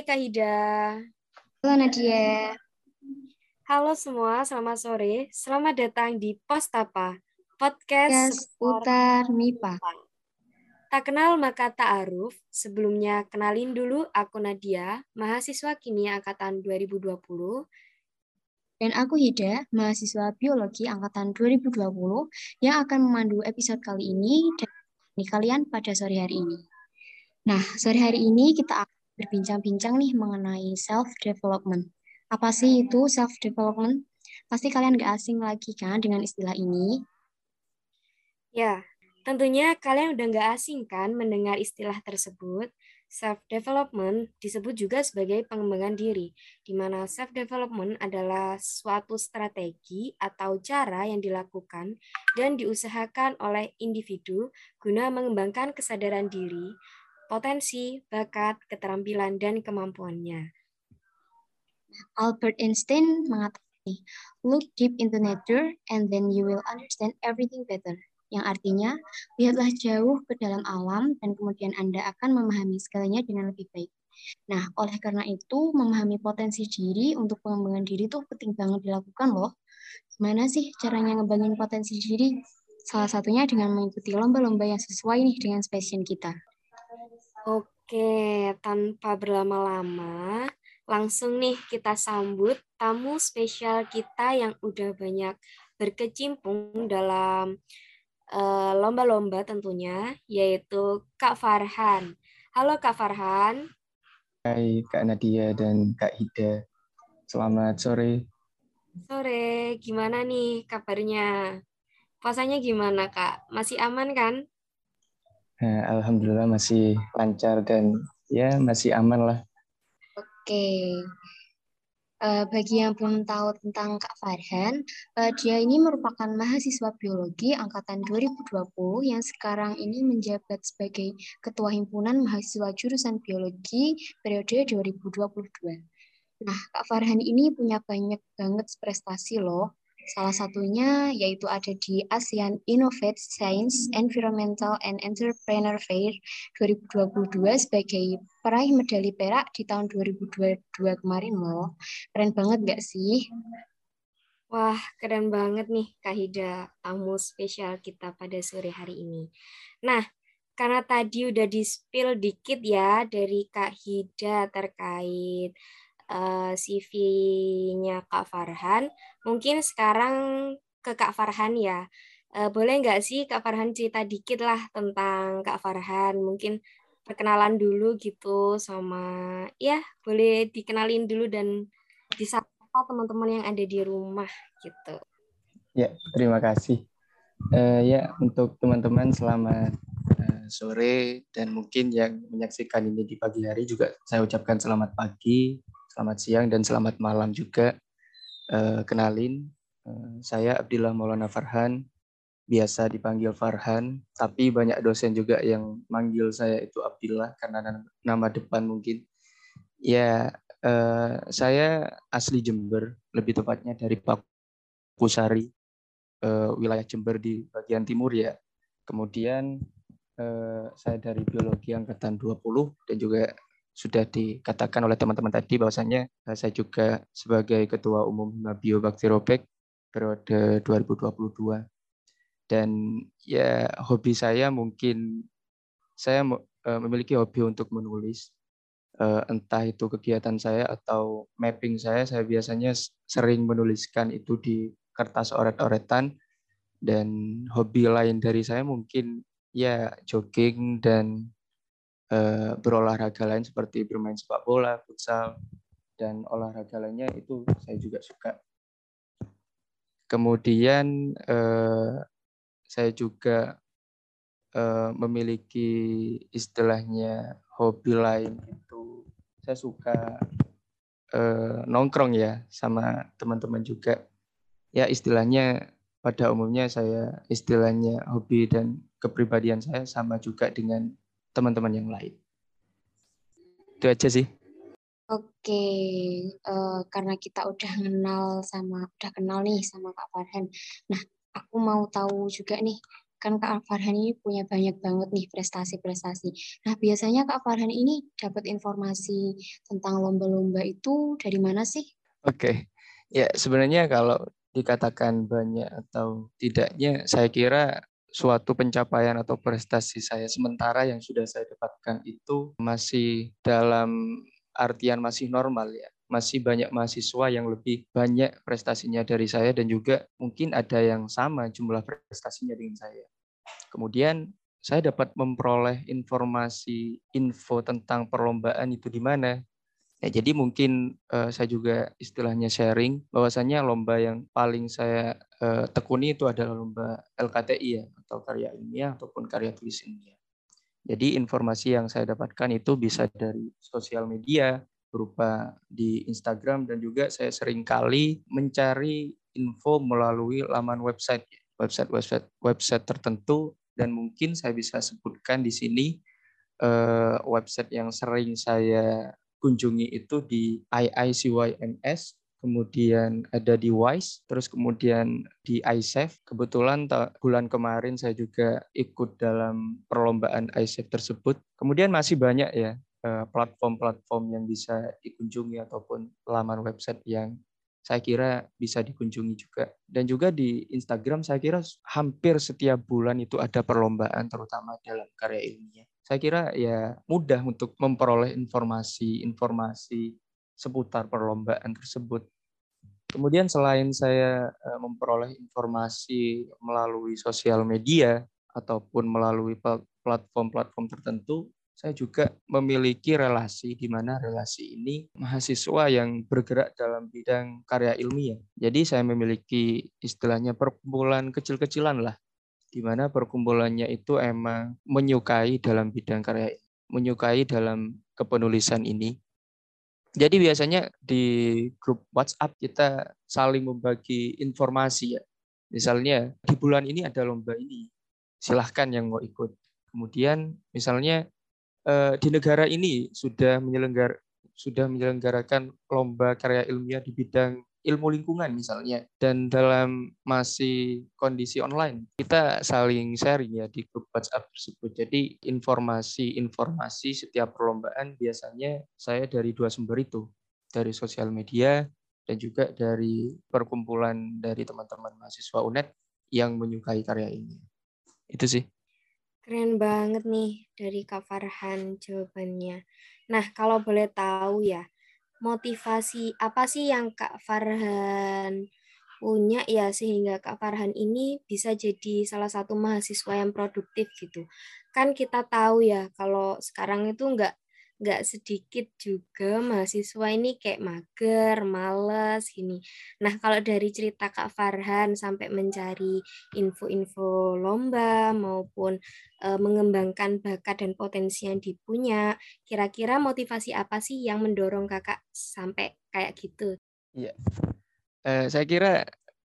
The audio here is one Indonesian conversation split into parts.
Hai Kak Hida. Halo Nadia. Halo semua, selamat sore. Selamat datang di Postapa, podcast Yes, Putar MIPA. Tak kenal maka tak aruf. Sebelumnya kenalin dulu aku Nadia, mahasiswa kini angkatan 2020. Dan aku Hida, mahasiswa biologi angkatan 2020 yang akan memandu episode kali ini dan kalian pada sore hari ini. Nah, sore hari ini kita akan berbincang-bincang nih mengenai self-development. Apa sih itu self-development? Pasti kalian gak asing lagi kan dengan istilah ini? Ya, tentunya kalian udah gak asing kan mendengar istilah tersebut. Self-development disebut juga sebagai pengembangan diri, di mana self-development adalah suatu strategi atau cara yang dilakukan dan diusahakan oleh individu guna mengembangkan kesadaran diri, potensi, bakat, keterampilan, dan kemampuannya. Albert Einstein mengatakan, look deep into nature and then you will understand everything better. Yang artinya, lihatlah jauh ke dalam alam dan kemudian Anda akan memahami segalanya dengan lebih baik. Nah, oleh karena itu, memahami potensi diri untuk pengembangan diri itu penting banget dilakukan loh. Gimana sih caranya ngembangin potensi diri? Salah satunya dengan mengikuti lomba-lomba yang sesuai nih dengan passion kita. Oke, tanpa berlama-lama, langsung nih kita sambut tamu spesial kita yang udah banyak berkecimpung dalam eh, lomba-lomba uh, tentunya, yaitu Kak Farhan. Halo Kak Farhan. Hai Kak Nadia dan Kak Hida. Selamat sore. Sore, gimana nih kabarnya? Puasanya gimana Kak? Masih aman kan? Nah, Alhamdulillah masih lancar dan ya masih aman lah. Oke. Uh, bagi yang belum tahu tentang Kak Farhan, uh, dia ini merupakan mahasiswa biologi angkatan 2020 yang sekarang ini menjabat sebagai Ketua Himpunan Mahasiswa Jurusan Biologi periode 2022. Nah, Kak Farhan ini punya banyak banget prestasi loh. Salah satunya yaitu ada di ASEAN Innovate Science, Environmental and Entrepreneur Fair 2022 sebagai peraih medali perak di tahun 2022 kemarin loh. Keren banget gak sih? Wah, keren banget nih Kak Hida, tamu spesial kita pada sore hari ini. Nah, karena tadi udah di-spill dikit ya dari Kak Hida terkait uh, eh, CV-nya Kak Farhan. Mungkin sekarang ke Kak Farhan ya. Uh, boleh nggak sih Kak Farhan cerita dikit lah tentang Kak Farhan? Mungkin perkenalan dulu gitu sama ya boleh dikenalin dulu dan disapa teman-teman yang ada di rumah gitu. Ya, terima kasih. Uh, ya, untuk teman-teman selamat uh, sore dan mungkin yang menyaksikan ini di pagi hari juga saya ucapkan selamat pagi Selamat siang dan selamat malam juga. Uh, kenalin, uh, saya Abdillah Maulana Farhan, biasa dipanggil Farhan, tapi banyak dosen juga yang manggil saya itu Abdillah karena nama depan mungkin. Ya, uh, saya asli Jember, lebih tepatnya dari Pakusari, wilayah Jember di bagian timur ya. Kemudian saya dari biologi angkatan 20 dan juga sudah dikatakan oleh teman-teman tadi bahwasanya eh, saya juga sebagai Ketua Umum Biobakteriopek periode 2022. Dan ya hobi saya mungkin saya eh, memiliki hobi untuk menulis eh, entah itu kegiatan saya atau mapping saya saya biasanya sering menuliskan itu di kertas oret-oretan dan hobi lain dari saya mungkin ya jogging dan uh, berolahraga lain seperti bermain sepak bola, futsal, dan olahraga lainnya itu saya juga suka. Kemudian uh, saya juga uh, memiliki istilahnya hobi lain itu saya suka nongkrong ya sama teman-teman juga. Ya istilahnya pada umumnya saya istilahnya hobi dan kepribadian saya sama juga dengan teman-teman yang lain. Itu aja sih. Oke, uh, karena kita udah kenal sama udah kenal nih sama Kak Farhan. Nah, aku mau tahu juga nih kan Kak Farhan ini punya banyak banget nih prestasi-prestasi. Nah, biasanya Kak Farhan ini dapat informasi tentang lomba-lomba itu dari mana sih? Oke, ya sebenarnya kalau dikatakan banyak atau tidaknya, saya kira suatu pencapaian atau prestasi saya sementara yang sudah saya dapatkan itu masih dalam artian masih normal ya. Masih banyak mahasiswa yang lebih banyak prestasinya dari saya dan juga mungkin ada yang sama jumlah prestasinya dengan saya. Kemudian saya dapat memperoleh informasi info tentang perlombaan itu di mana. Ya, jadi mungkin uh, saya juga istilahnya sharing bahwasannya lomba yang paling saya uh, tekuni itu adalah lomba LKTI ya atau karya ilmiah ataupun karya tulis ilmiah. Jadi informasi yang saya dapatkan itu bisa dari sosial media berupa di Instagram dan juga saya sering kali mencari info melalui laman website website website website tertentu dan mungkin saya bisa sebutkan di sini uh, website yang sering saya kunjungi itu di IICYMS, kemudian ada di WISE, terus kemudian di ISAF. Kebetulan bulan kemarin saya juga ikut dalam perlombaan ISAF tersebut. Kemudian masih banyak ya eh, platform-platform yang bisa dikunjungi ataupun laman website yang saya kira bisa dikunjungi juga. Dan juga di Instagram saya kira hampir setiap bulan itu ada perlombaan terutama dalam karya ilmiah saya kira ya mudah untuk memperoleh informasi-informasi seputar perlombaan tersebut. Kemudian selain saya eh, memperoleh informasi melalui sosial media ataupun melalui platform-platform tertentu, saya juga memiliki relasi di mana relasi ini mahasiswa yang bergerak dalam bidang karya ilmiah. Jadi saya memiliki istilahnya perkumpulan kecil-kecilan lah di mana perkumpulannya itu emang menyukai dalam bidang karya, menyukai dalam kepenulisan ini. Jadi biasanya di grup WhatsApp kita saling membagi informasi ya. Misalnya di bulan ini ada lomba ini, silahkan yang mau ikut. Kemudian misalnya eh, di negara ini sudah menyelenggar sudah menyelenggarakan lomba karya ilmiah di bidang ilmu lingkungan misalnya. Dan dalam masih kondisi online kita saling sharing ya di grup WhatsApp tersebut. Jadi informasi-informasi setiap perlombaan biasanya saya dari dua sumber itu dari sosial media dan juga dari perkumpulan dari teman-teman mahasiswa UNED yang menyukai karya ini. Itu sih. Keren banget nih dari Kak Farhan jawabannya. Nah kalau boleh tahu ya motivasi apa sih yang Kak Farhan punya ya sehingga Kak Farhan ini bisa jadi salah satu mahasiswa yang produktif gitu. Kan kita tahu ya kalau sekarang itu enggak nggak sedikit juga mahasiswa ini kayak mager, males gini. Nah, kalau dari cerita Kak Farhan sampai mencari info-info lomba maupun e, mengembangkan bakat dan potensi yang dipunya, kira-kira motivasi apa sih yang mendorong Kakak sampai kayak gitu? Iya. Eh, saya kira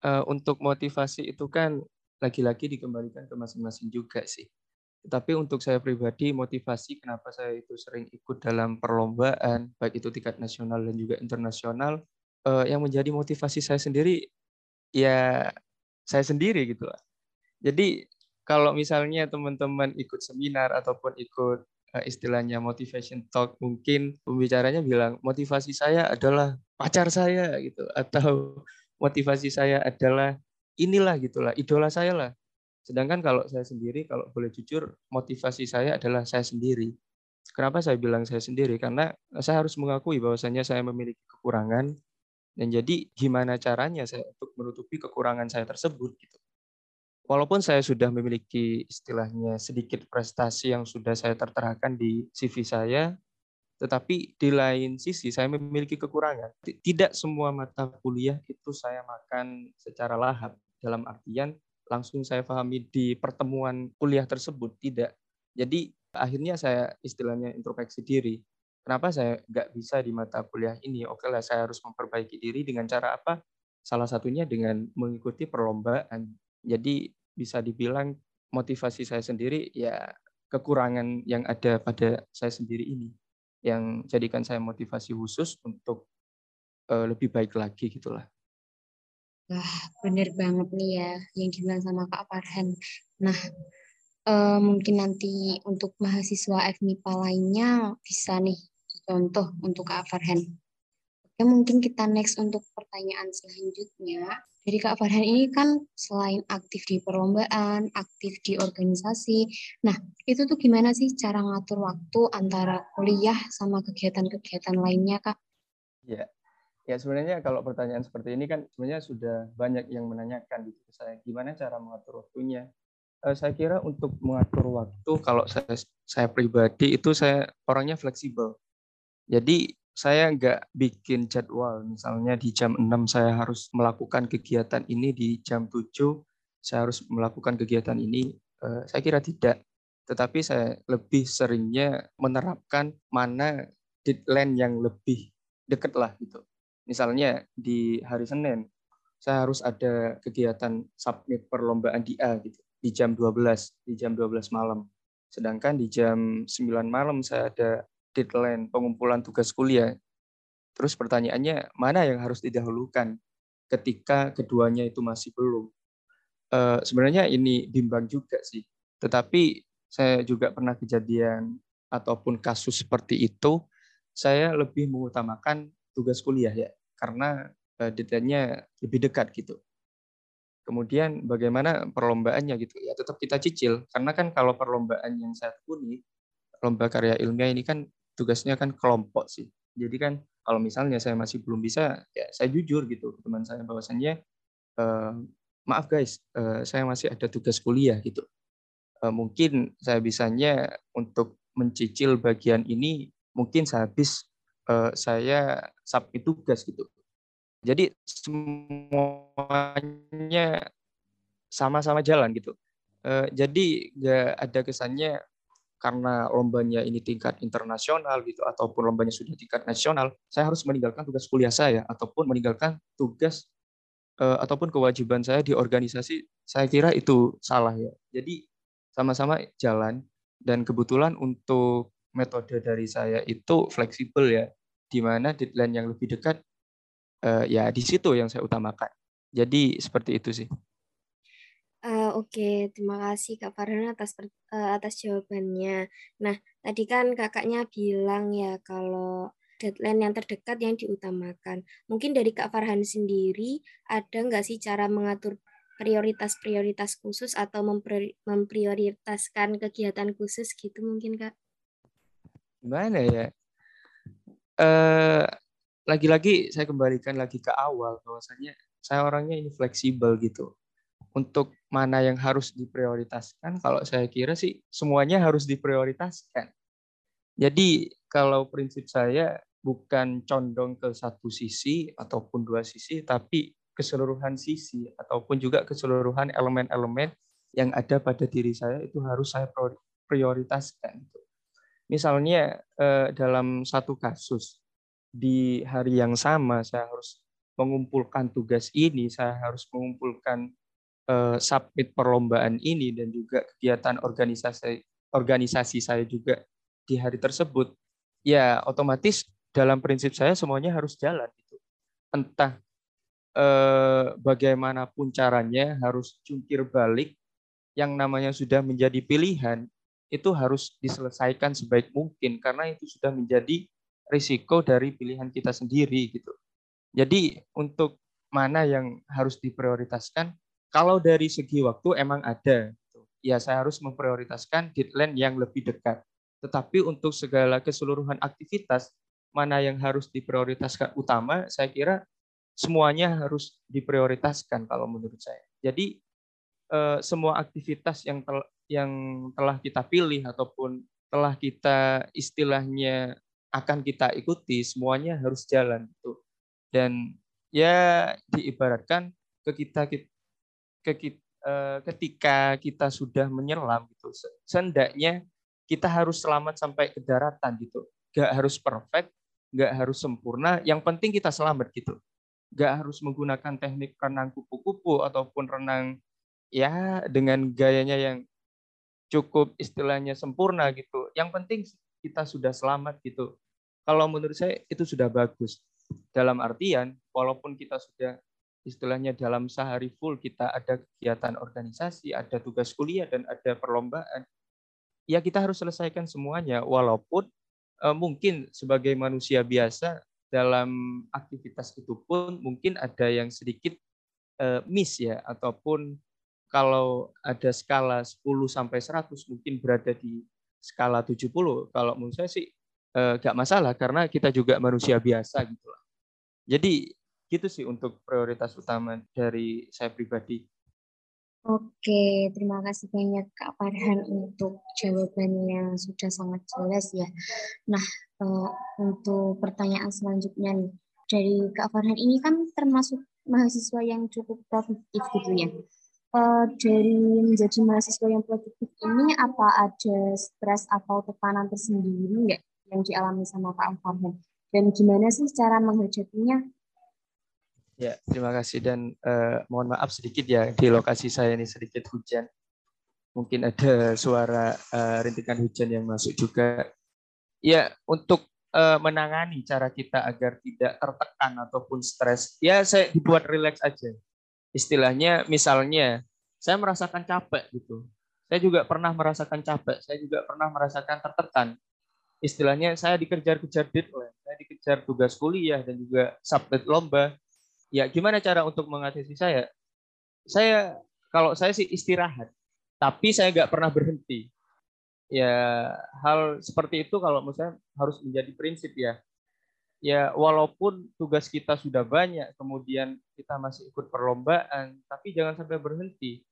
eh, untuk motivasi itu kan lagi-lagi dikembalikan ke masing-masing juga sih. Tapi untuk saya pribadi, motivasi kenapa saya itu sering ikut dalam perlombaan, baik itu tingkat nasional dan juga internasional, eh, yang menjadi motivasi saya sendiri, ya saya sendiri gitu lah. Jadi kalau misalnya teman-teman ikut seminar ataupun ikut eh, istilahnya motivation talk, mungkin pembicaranya bilang motivasi saya adalah pacar saya gitu, atau motivasi saya adalah inilah gitulah, idola saya lah. Sedangkan kalau saya sendiri, kalau boleh jujur, motivasi saya adalah saya sendiri. Kenapa saya bilang saya sendiri? Karena saya harus mengakui bahwasanya saya memiliki kekurangan, dan jadi gimana caranya saya untuk menutupi kekurangan saya tersebut gitu. Walaupun saya sudah memiliki istilahnya sedikit prestasi yang sudah saya terterakan di CV saya, tetapi di lain sisi saya memiliki kekurangan. Tidak semua mata kuliah itu saya makan secara lahap dalam artian langsung saya pahami di pertemuan kuliah tersebut tidak. Jadi akhirnya saya istilahnya introspeksi diri. Kenapa saya nggak bisa di mata kuliah ini? Oke lah saya harus memperbaiki diri dengan cara apa? Salah satunya dengan mengikuti perlombaan. Jadi bisa dibilang motivasi saya sendiri ya kekurangan yang ada pada saya sendiri ini yang jadikan saya motivasi khusus untuk uh, lebih baik lagi gitulah Wah, bener banget nih ya yang dibilang sama Kak Farhan. Nah, uh, mungkin nanti untuk mahasiswa FMIPA lainnya bisa nih contoh untuk Kak Farhan. Oke, mungkin kita next untuk pertanyaan selanjutnya. Jadi Kak Farhan ini kan selain aktif di perlombaan, aktif di organisasi. Nah, itu tuh gimana sih cara ngatur waktu antara kuliah sama kegiatan-kegiatan lainnya, Kak? Ya, ya sebenarnya kalau pertanyaan seperti ini kan sebenarnya sudah banyak yang menanyakan gitu saya gimana cara mengatur waktunya. Eh, saya kira untuk mengatur waktu kalau saya saya pribadi itu saya orangnya fleksibel. Jadi saya nggak bikin jadwal, misalnya di jam 6 saya harus melakukan kegiatan ini, di jam 7 saya harus melakukan kegiatan ini. Eh, saya kira tidak. Tetapi saya lebih seringnya menerapkan mana deadline yang lebih dekat lah gitu. Misalnya di hari Senin, saya harus ada kegiatan submit perlombaan di A gitu, di jam 12, di jam 12 malam. Sedangkan di jam 9 malam saya ada deadline pengumpulan tugas kuliah. Terus pertanyaannya, mana yang harus didahulukan ketika keduanya itu masih belum? Uh, sebenarnya ini bimbang juga sih. Tetapi saya juga pernah kejadian ataupun kasus seperti itu, saya lebih mengutamakan tugas kuliah ya, karena uh, deadline-nya lebih dekat gitu. Kemudian bagaimana perlombaannya gitu ya tetap kita cicil karena kan kalau perlombaan yang saya tekuni lomba karya ilmiah ini kan tugasnya kan kelompok sih. Jadi kan kalau misalnya saya masih belum bisa, ya saya jujur gitu teman saya bahwasannya uh, maaf guys, uh, saya masih ada tugas kuliah gitu. Mungkin saya bisanya untuk mencicil bagian ini mungkin sehabis uh, saya submit tugas gitu. Jadi semuanya sama-sama jalan gitu. Uh, jadi nggak ada kesannya karena lombanya ini tingkat internasional gitu ataupun lombanya sudah tingkat nasional, saya harus meninggalkan tugas kuliah saya ataupun meninggalkan tugas uh, ataupun kewajiban saya di organisasi. Saya kira itu salah ya. Jadi sama-sama jalan dan kebetulan untuk metode dari saya itu fleksibel ya, di mana deadline yang lebih dekat uh, ya di situ yang saya utamakan. Jadi seperti itu sih. Uh, oke, terima kasih Kak Farhan atas uh, atas jawabannya. Nah, tadi kan kakaknya bilang ya kalau deadline yang terdekat yang diutamakan. Mungkin dari Kak Farhan sendiri ada nggak sih cara mengatur prioritas-prioritas khusus atau memprioritaskan kegiatan khusus gitu mungkin Kak? Gimana ya? Uh, lagi-lagi saya kembalikan lagi ke awal bahwasanya saya orangnya ini fleksibel gitu untuk mana yang harus diprioritaskan, kalau saya kira sih semuanya harus diprioritaskan. Jadi kalau prinsip saya bukan condong ke satu sisi ataupun dua sisi, tapi keseluruhan sisi ataupun juga keseluruhan elemen-elemen yang ada pada diri saya itu harus saya prioritaskan. Misalnya eh, dalam satu kasus di hari yang sama saya harus mengumpulkan tugas ini, saya harus mengumpulkan uh, submit perlombaan ini dan juga kegiatan organisasi organisasi saya juga di hari tersebut, ya otomatis dalam prinsip saya semuanya harus jalan gitu. Entah eh, bagaimanapun caranya harus jungkir balik yang namanya sudah menjadi pilihan itu harus diselesaikan sebaik mungkin karena itu sudah menjadi risiko dari pilihan kita sendiri gitu. Jadi untuk mana yang harus diprioritaskan kalau dari segi waktu emang ada, gitu. ya saya harus memprioritaskan deadline yang lebih dekat. Tetapi untuk segala keseluruhan aktivitas, mana yang harus diprioritaskan utama, saya kira semuanya harus diprioritaskan kalau menurut saya. Jadi eh, semua aktivitas yang yang telah kita pilih ataupun telah kita istilahnya akan kita ikuti semuanya harus jalan itu dan ya diibaratkan ke kita Eh, ketika kita sudah menyelam gitu sendaknya kita harus selamat sampai ke daratan gitu. Gak harus perfect gak harus sempurna yang penting kita selamat gitu. Gak harus menggunakan teknik renang kupu-kupu ataupun renang ya dengan gayanya yang cukup istilahnya sempurna gitu. Yang penting kita sudah selamat gitu. Kalau menurut saya itu sudah bagus. Dalam artian walaupun kita sudah istilahnya dalam sehari full kita ada kegiatan organisasi, ada tugas kuliah dan ada perlombaan. Ya kita harus selesaikan semuanya. Walaupun uh, mungkin sebagai manusia biasa dalam aktivitas itu pun mungkin ada yang sedikit uh, miss ya ataupun kalau ada skala 10 sampai 100 mungkin berada di skala 70. Kalau menurut saya sih uh, gak masalah karena kita juga manusia biasa gitu lah. Jadi gitu sih untuk prioritas utama dari saya pribadi. Oke, terima kasih banyak Kak Farhan untuk jawabannya sudah sangat jelas ya. Nah, uh, untuk pertanyaan selanjutnya nih, dari Kak Farhan ini kan termasuk mahasiswa yang cukup produktif gitu ya. Uh, dari menjadi mahasiswa yang produktif ini, apa ada stres atau tekanan tersendiri nggak yang dialami sama Kak Farhan? Dan gimana sih cara menghadapinya? Ya, terima kasih dan uh, mohon maaf sedikit ya di lokasi saya ini sedikit hujan. Mungkin ada suara uh, rintikan hujan yang masuk juga. Ya, untuk uh, menangani cara kita agar tidak tertekan ataupun stres, ya saya dibuat rileks aja. Istilahnya misalnya saya merasakan capek gitu. Saya juga pernah merasakan capek, saya juga pernah merasakan tertekan. Istilahnya saya dikejar-kejar deadline, saya dikejar tugas kuliah dan juga submit lomba ya gimana cara untuk mengatasi saya? Saya kalau saya sih istirahat, tapi saya nggak pernah berhenti. Ya hal seperti itu kalau saya harus menjadi prinsip ya. Ya walaupun tugas kita sudah banyak, kemudian kita masih ikut perlombaan, tapi jangan sampai berhenti.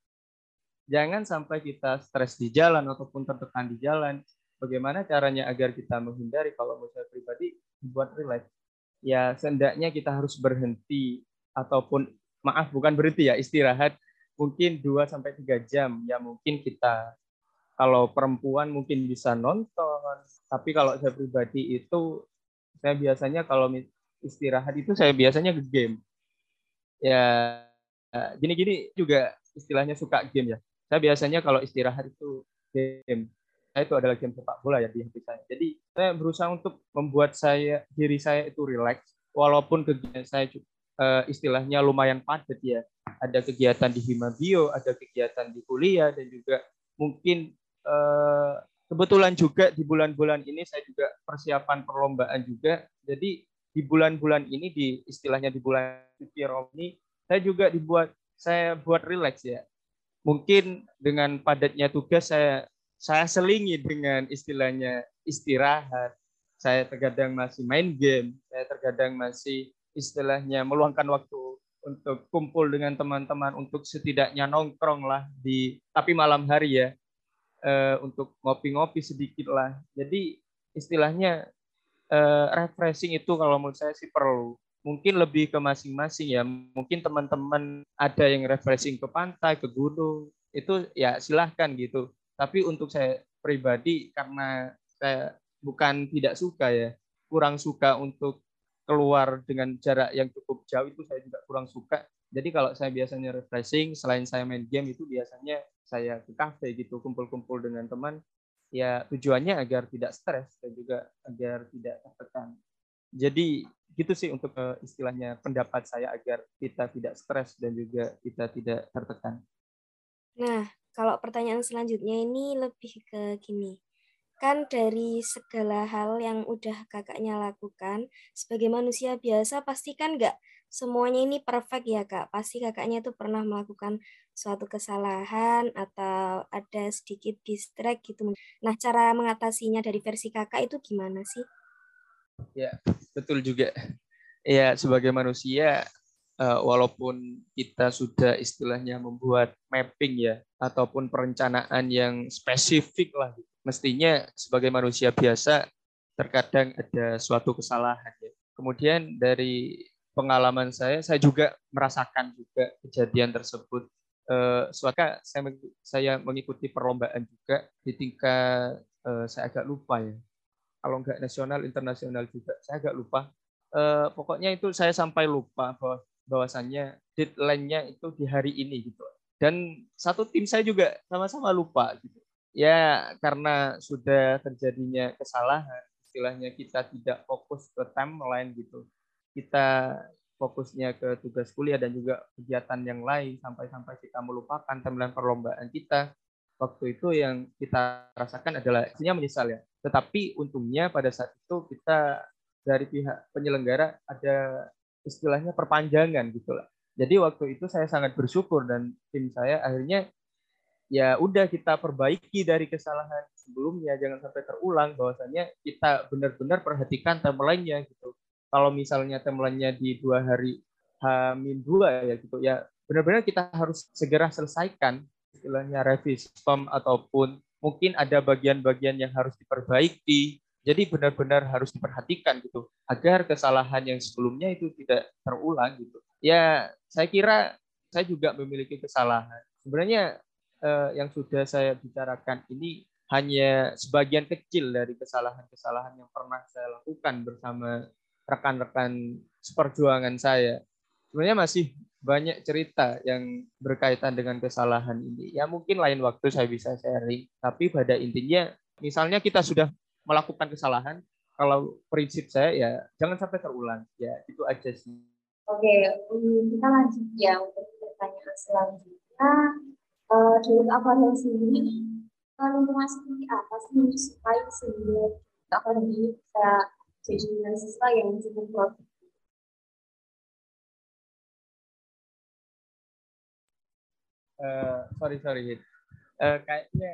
Jangan sampai kita stres di jalan ataupun tertekan di jalan. Bagaimana caranya agar kita menghindari kalau saya pribadi buat relax? Ya seenggaknya kita harus berhenti ataupun maaf bukan berhenti ya istirahat mungkin 2 sampai 3 jam ya mungkin kita kalau perempuan mungkin bisa nonton tapi kalau saya pribadi itu saya biasanya kalau istirahat itu saya biasanya ke game. Ya gini-gini juga istilahnya suka game ya. Saya biasanya kalau istirahat itu game. Saya itu adalah game sepak bola ya di hati saya. Jadi saya berusaha untuk membuat saya diri saya itu relax walaupun kegiatan saya uh, istilahnya lumayan padat ya. Ada kegiatan di Himabio, ada kegiatan di kuliah dan juga mungkin uh, kebetulan juga di bulan-bulan ini saya juga persiapan perlombaan juga. Jadi di bulan-bulan ini di istilahnya di bulan suci ini saya juga dibuat saya buat relax ya. Mungkin dengan padatnya tugas saya saya selingi dengan istilahnya istirahat. Saya terkadang masih main game, saya terkadang masih istilahnya meluangkan waktu untuk kumpul dengan teman-teman untuk setidaknya nongkrong lah di tapi malam hari ya uh, untuk ngopi-ngopi sedikit lah. Jadi istilahnya uh, refreshing itu kalau menurut saya sih perlu. Mungkin lebih ke masing-masing ya. Mungkin teman-teman ada yang refreshing ke pantai ke gunung itu ya silahkan gitu. Tapi untuk saya pribadi karena saya bukan tidak suka ya kurang suka untuk keluar dengan jarak yang cukup jauh itu saya juga kurang suka. Jadi kalau saya biasanya refreshing, selain saya main game itu biasanya saya ke cafe gitu, kumpul-kumpul dengan teman. Ya tujuannya agar tidak stres dan juga agar tidak tertekan. Jadi gitu sih untuk uh, istilahnya pendapat saya agar kita tidak stres dan juga kita tidak tertekan. Nah, kalau pertanyaan selanjutnya ini lebih ke gini kan dari segala hal yang udah kakaknya lakukan sebagai manusia biasa pasti kan nggak semuanya ini perfect ya kak. Pasti kakaknya tuh pernah melakukan suatu kesalahan atau ada sedikit distract gitu. Nah cara mengatasinya dari versi kakak itu gimana sih? Ya betul juga. Ya sebagai manusia eh, walaupun kita sudah istilahnya membuat mapping ya ataupun perencanaan yang spesifik lah mestinya sebagai manusia biasa terkadang ada suatu kesalahan ya. Kemudian dari pengalaman saya, saya juga merasakan juga kejadian tersebut. Eh, suatu saya saya mengikuti perlombaan juga di tingkat eh, saya agak lupa ya. Kalau enggak nasional, internasional juga, saya agak lupa. Eh, pokoknya itu saya sampai lupa bahwa bahwasannya deadline-nya itu di hari ini gitu. Dan satu tim saya juga sama-sama lupa gitu ya karena sudah terjadinya kesalahan istilahnya kita tidak fokus ke timeline gitu kita fokusnya ke tugas kuliah dan juga kegiatan yang lain sampai-sampai kita melupakan timeline perlombaan kita waktu itu yang kita rasakan adalah isinya menyesal ya. Tetapi untungnya pada saat itu kita dari pihak penyelenggara ada istilahnya perpanjangan gitu lah. Jadi waktu itu saya sangat bersyukur dan tim saya akhirnya ya udah kita perbaiki dari kesalahan sebelumnya jangan sampai terulang bahwasanya kita benar-benar perhatikan timelinenya gitu kalau misalnya timelinenya di dua hari Hamin dua ya gitu ya benar-benar kita harus segera selesaikan istilahnya revisi spam ataupun mungkin ada bagian-bagian yang harus diperbaiki. Jadi benar-benar harus diperhatikan gitu agar kesalahan yang sebelumnya itu tidak terulang gitu. Ya saya kira saya juga memiliki kesalahan. Sebenarnya eh, yang sudah saya bicarakan ini hanya sebagian kecil dari kesalahan-kesalahan yang pernah saya lakukan bersama rekan-rekan seperjuangan saya. Sebenarnya masih banyak cerita yang berkaitan dengan kesalahan ini. Ya mungkin lain waktu saya bisa sharing, tapi pada intinya misalnya kita sudah melakukan kesalahan, kalau prinsip saya ya jangan sampai terulang. Ya itu aja sih. Oke, kita lanjut ya untuk pertanyaan selanjutnya uh, dari Aquarium sendiri lingkungan seperti apa sih yang disukai Aquarium ini bisa jadi mahasiswa yang cukup produktif? Uh, sorry sorry uh, kayaknya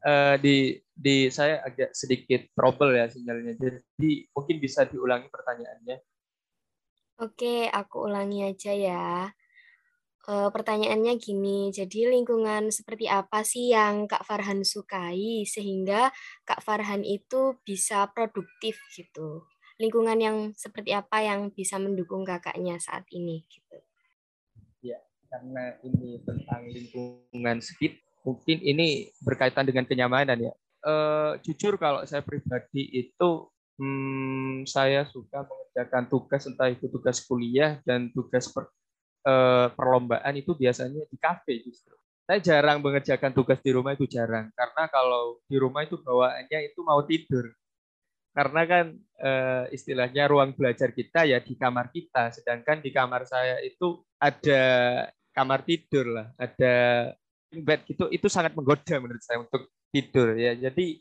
uh, di di saya agak sedikit trouble ya sinyalnya jadi mungkin bisa diulangi pertanyaannya Oke, aku ulangi aja ya. Uh, pertanyaannya gini, jadi lingkungan seperti apa sih yang Kak Farhan sukai sehingga Kak Farhan itu bisa produktif gitu? Lingkungan yang seperti apa yang bisa mendukung kakaknya saat ini gitu? Ya, karena ini tentang lingkungan sekitar, mungkin ini berkaitan dengan kenyamanan ya. Uh, jujur kalau saya pribadi itu hmm, saya suka mengerjakan tugas entah itu tugas kuliah dan tugas per, eh, perlombaan itu biasanya di kafe justru. Saya jarang mengerjakan tugas di rumah itu jarang karena kalau di rumah itu bawaannya itu mau tidur. Karena kan eh, istilahnya ruang belajar kita ya di kamar kita, sedangkan di kamar saya itu ada kamar tidur lah, ada bed gitu itu sangat menggoda menurut saya untuk tidur ya. Jadi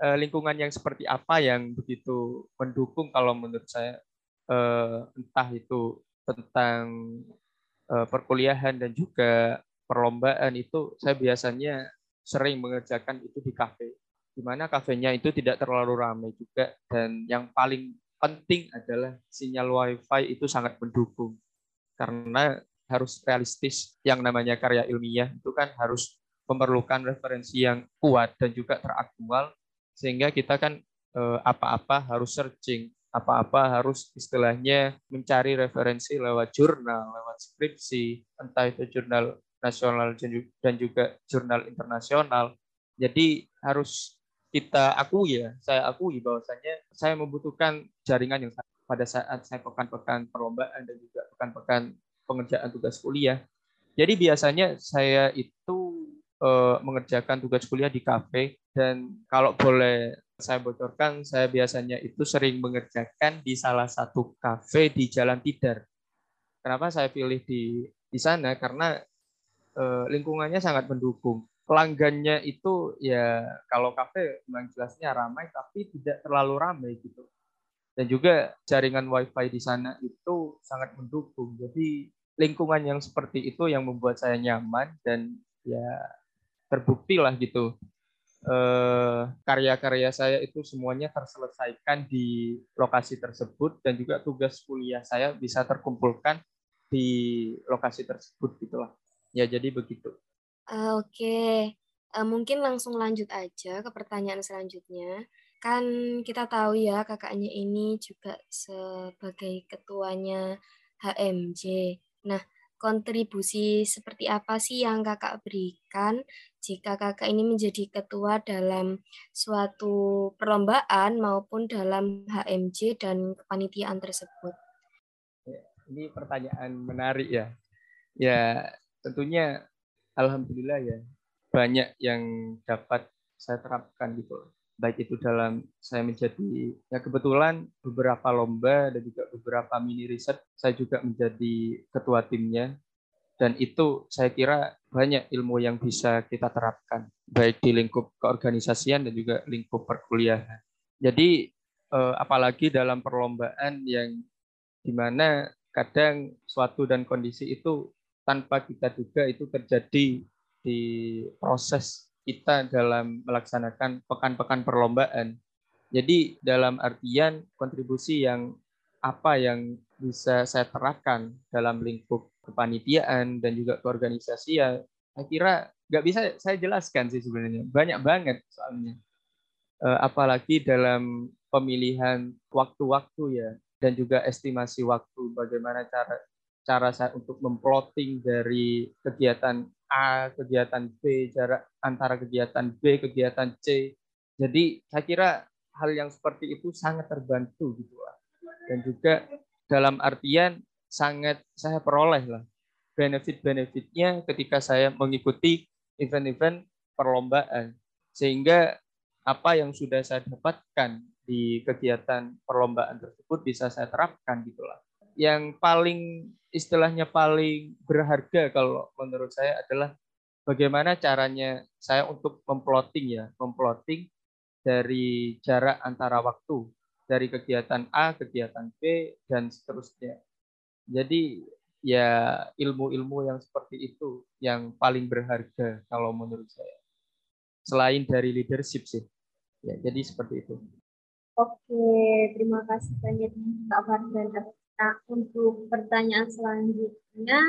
eh, lingkungan yang seperti apa yang begitu mendukung kalau menurut saya eh, entah itu tentang perkuliahan dan juga perlombaan itu saya biasanya sering mengerjakan itu di kafe. Di mana kafenya itu tidak terlalu ramai juga dan yang paling penting adalah sinyal wifi itu sangat mendukung. Karena harus realistis yang namanya karya ilmiah itu kan harus memerlukan referensi yang kuat dan juga teraktual sehingga kita kan eh, apa-apa harus searching apa-apa harus istilahnya mencari referensi lewat jurnal, lewat skripsi, entah itu jurnal nasional dan juga jurnal internasional. Jadi harus kita akui ya, saya akui bahwasanya saya membutuhkan jaringan yang pada saat saya pekan-pekan perlombaan dan juga pekan-pekan pengerjaan tugas kuliah. Jadi biasanya saya itu eh, mengerjakan tugas kuliah di kafe dan kalau boleh saya bocorkan, saya biasanya itu sering mengerjakan di salah satu kafe di Jalan Tidar. Kenapa saya pilih di di sana? Karena eh, lingkungannya sangat mendukung. Pelanggannya itu ya kalau kafe memang jelasnya ramai, tapi tidak terlalu ramai gitu. Dan juga jaringan WiFi di sana itu sangat mendukung. Jadi lingkungan yang seperti itu yang membuat saya nyaman dan ya terbukti lah gitu Eh, karya-karya saya itu semuanya terselesaikan di lokasi tersebut dan juga tugas kuliah saya bisa terkumpulkan di lokasi tersebut gitulah. Ya jadi begitu. Uh, Oke, eh, mungkin langsung lanjut aja ke pertanyaan selanjutnya. Kan kita tahu ya kakaknya ini juga sebagai ketuanya HMJ. Nah, kontribusi seperti apa sih yang kakak berikan jika kakak ini menjadi ketua dalam suatu perlombaan maupun dalam HMJ dan kepanitiaan tersebut? Ya, ini pertanyaan menarik ya. Ya, tentunya alhamdulillah ya banyak yang dapat saya terapkan gitu. Baik itu dalam saya menjadi ya kebetulan beberapa lomba dan juga beberapa mini riset saya juga menjadi ketua timnya dan itu saya kira banyak ilmu yang bisa kita terapkan baik di lingkup keorganisasian dan juga lingkup perkuliahan. Jadi eh, apalagi dalam perlombaan yang di mana kadang suatu dan kondisi itu tanpa kita duga itu terjadi di proses kita dalam melaksanakan pekan-pekan perlombaan. Jadi dalam artian kontribusi yang apa yang bisa saya terapkan dalam lingkup kepanitiaan dan juga keorganisasian, saya kira nggak bisa saya jelaskan sih sebenarnya. Banyak banget soalnya. Eh, apalagi dalam pemilihan waktu-waktu ya, dan juga estimasi waktu bagaimana cara cara saya untuk memplotting dari kegiatan A, kegiatan B, jarak antara kegiatan B, kegiatan C. Jadi saya kira hal yang seperti itu sangat terbantu gitu lah. Dan juga dalam artian sangat saya peroleh lah benefit-benefitnya ketika saya mengikuti event-event perlombaan. Sehingga apa yang sudah saya dapatkan di kegiatan perlombaan tersebut bisa saya terapkan gitulah. Yang paling istilahnya paling berharga kalau menurut saya adalah bagaimana caranya saya untuk memplotting ya, memplotting dari jarak antara waktu dari kegiatan A, kegiatan B dan seterusnya. Jadi ya ilmu-ilmu yang seperti itu yang paling berharga kalau menurut saya. Selain dari leadership sih. Ya, jadi seperti itu. Oke, terima kasih banyak Kak Farhan. Nah, untuk pertanyaan selanjutnya,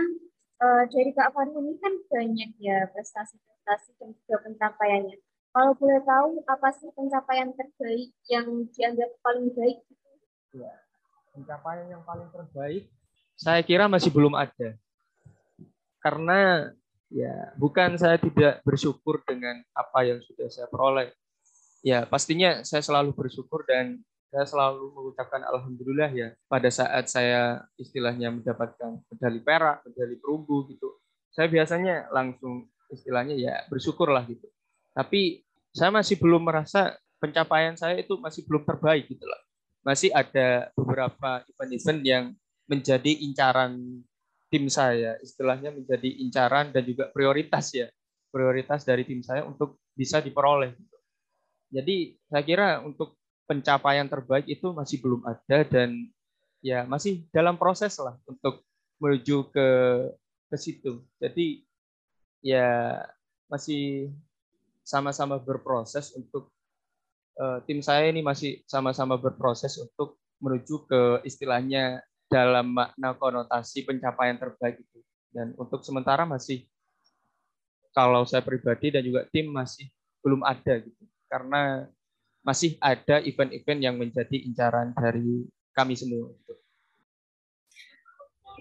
uh, dari Kak Farhan ini kan banyak ya prestasi-prestasi dan juga pencapaiannya. Kalau boleh tahu, apa sih pencapaian terbaik yang dianggap paling baik? Ya, pencapaian yang paling terbaik saya kira masih belum ada. Karena ya bukan saya tidak bersyukur dengan apa yang sudah saya peroleh. Ya, pastinya saya selalu bersyukur dan saya selalu mengucapkan alhamdulillah ya pada saat saya istilahnya mendapatkan medali perak, medali perunggu gitu. Saya biasanya langsung istilahnya ya bersyukurlah gitu. Tapi saya masih belum merasa pencapaian saya itu masih belum terbaik gitu lah. Masih ada beberapa event-event yang menjadi incaran tim saya, istilahnya menjadi incaran dan juga prioritas ya, prioritas dari tim saya untuk bisa diperoleh. Jadi saya kira untuk pencapaian terbaik itu masih belum ada dan ya masih dalam proses lah untuk menuju ke ke situ. Jadi ya masih sama-sama berproses untuk uh, tim saya ini masih sama-sama berproses untuk menuju ke istilahnya dalam makna konotasi pencapaian terbaik itu. Dan untuk sementara masih kalau saya pribadi dan juga tim masih belum ada gitu. Karena masih ada event-event yang menjadi incaran dari kami semua.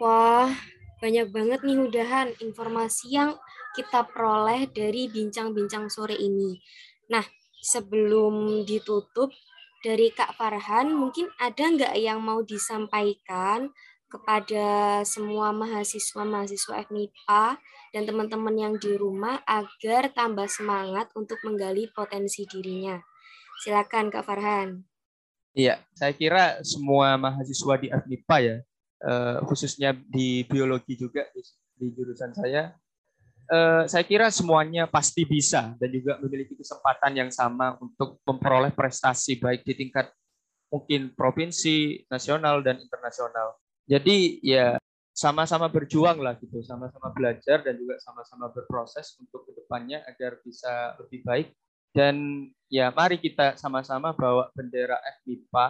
Wah, banyak banget nih udahan informasi yang kita peroleh dari bincang-bincang sore ini. Nah, sebelum ditutup, dari Kak Farhan, mungkin ada nggak yang mau disampaikan kepada semua mahasiswa-mahasiswa FMIPA dan teman-teman yang di rumah agar tambah semangat untuk menggali potensi dirinya. Silakan Kak Farhan. Iya, saya kira semua mahasiswa di FMIPA ya, eh, khususnya di biologi juga di jurusan saya, eh, saya kira semuanya pasti bisa dan juga memiliki kesempatan yang sama untuk memperoleh prestasi baik di tingkat mungkin provinsi, nasional dan internasional. Jadi ya sama-sama berjuang lah gitu, sama-sama belajar dan juga sama-sama berproses untuk ke depannya agar bisa lebih baik. Dan ya mari kita sama-sama bawa bendera FMIPA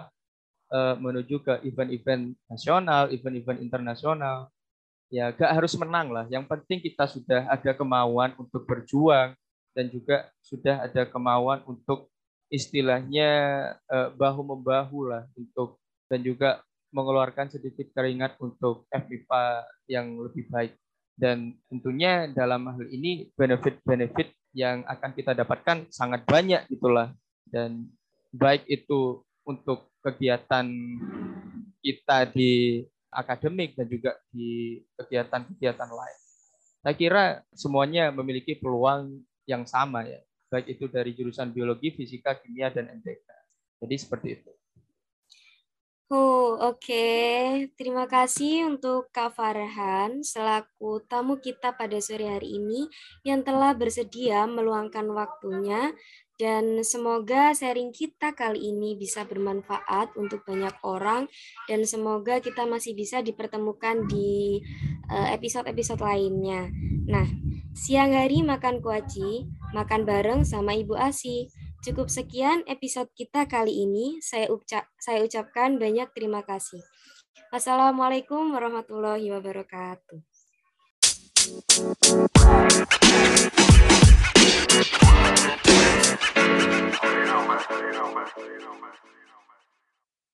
eh, menuju ke event-event nasional, event-event internasional, ya gak harus menang lah. Yang penting kita sudah ada kemauan untuk berjuang dan juga sudah ada kemauan untuk istilahnya eh, bahu membahu lah untuk dan juga mengeluarkan sedikit keringat untuk FIFA yang lebih baik. Dan tentunya dalam hal ini benefit-benefit yang akan kita dapatkan sangat banyak itulah. Dan baik itu untuk kegiatan kita di akademik dan juga di kegiatan-kegiatan lain. Saya kira semuanya memiliki peluang yang sama ya. baik itu dari jurusan biologi, fisika, kimia, dan MTK. Jadi seperti itu. Oh, oke. Okay. Terima kasih untuk Kak Farhan selaku tamu kita pada sore hari ini yang telah bersedia meluangkan waktunya dan semoga sharing kita kali ini bisa bermanfaat untuk banyak orang dan semoga kita masih bisa dipertemukan di eh, episode-episode lainnya. Nah, siang hari makan kuaci, makan bareng sama Ibu Asi. Cukup sekian episode kita kali ini. Saya, ucap, saya ucapkan banyak terima kasih. Wassalamualaikum warahmatullahi wabarakatuh. You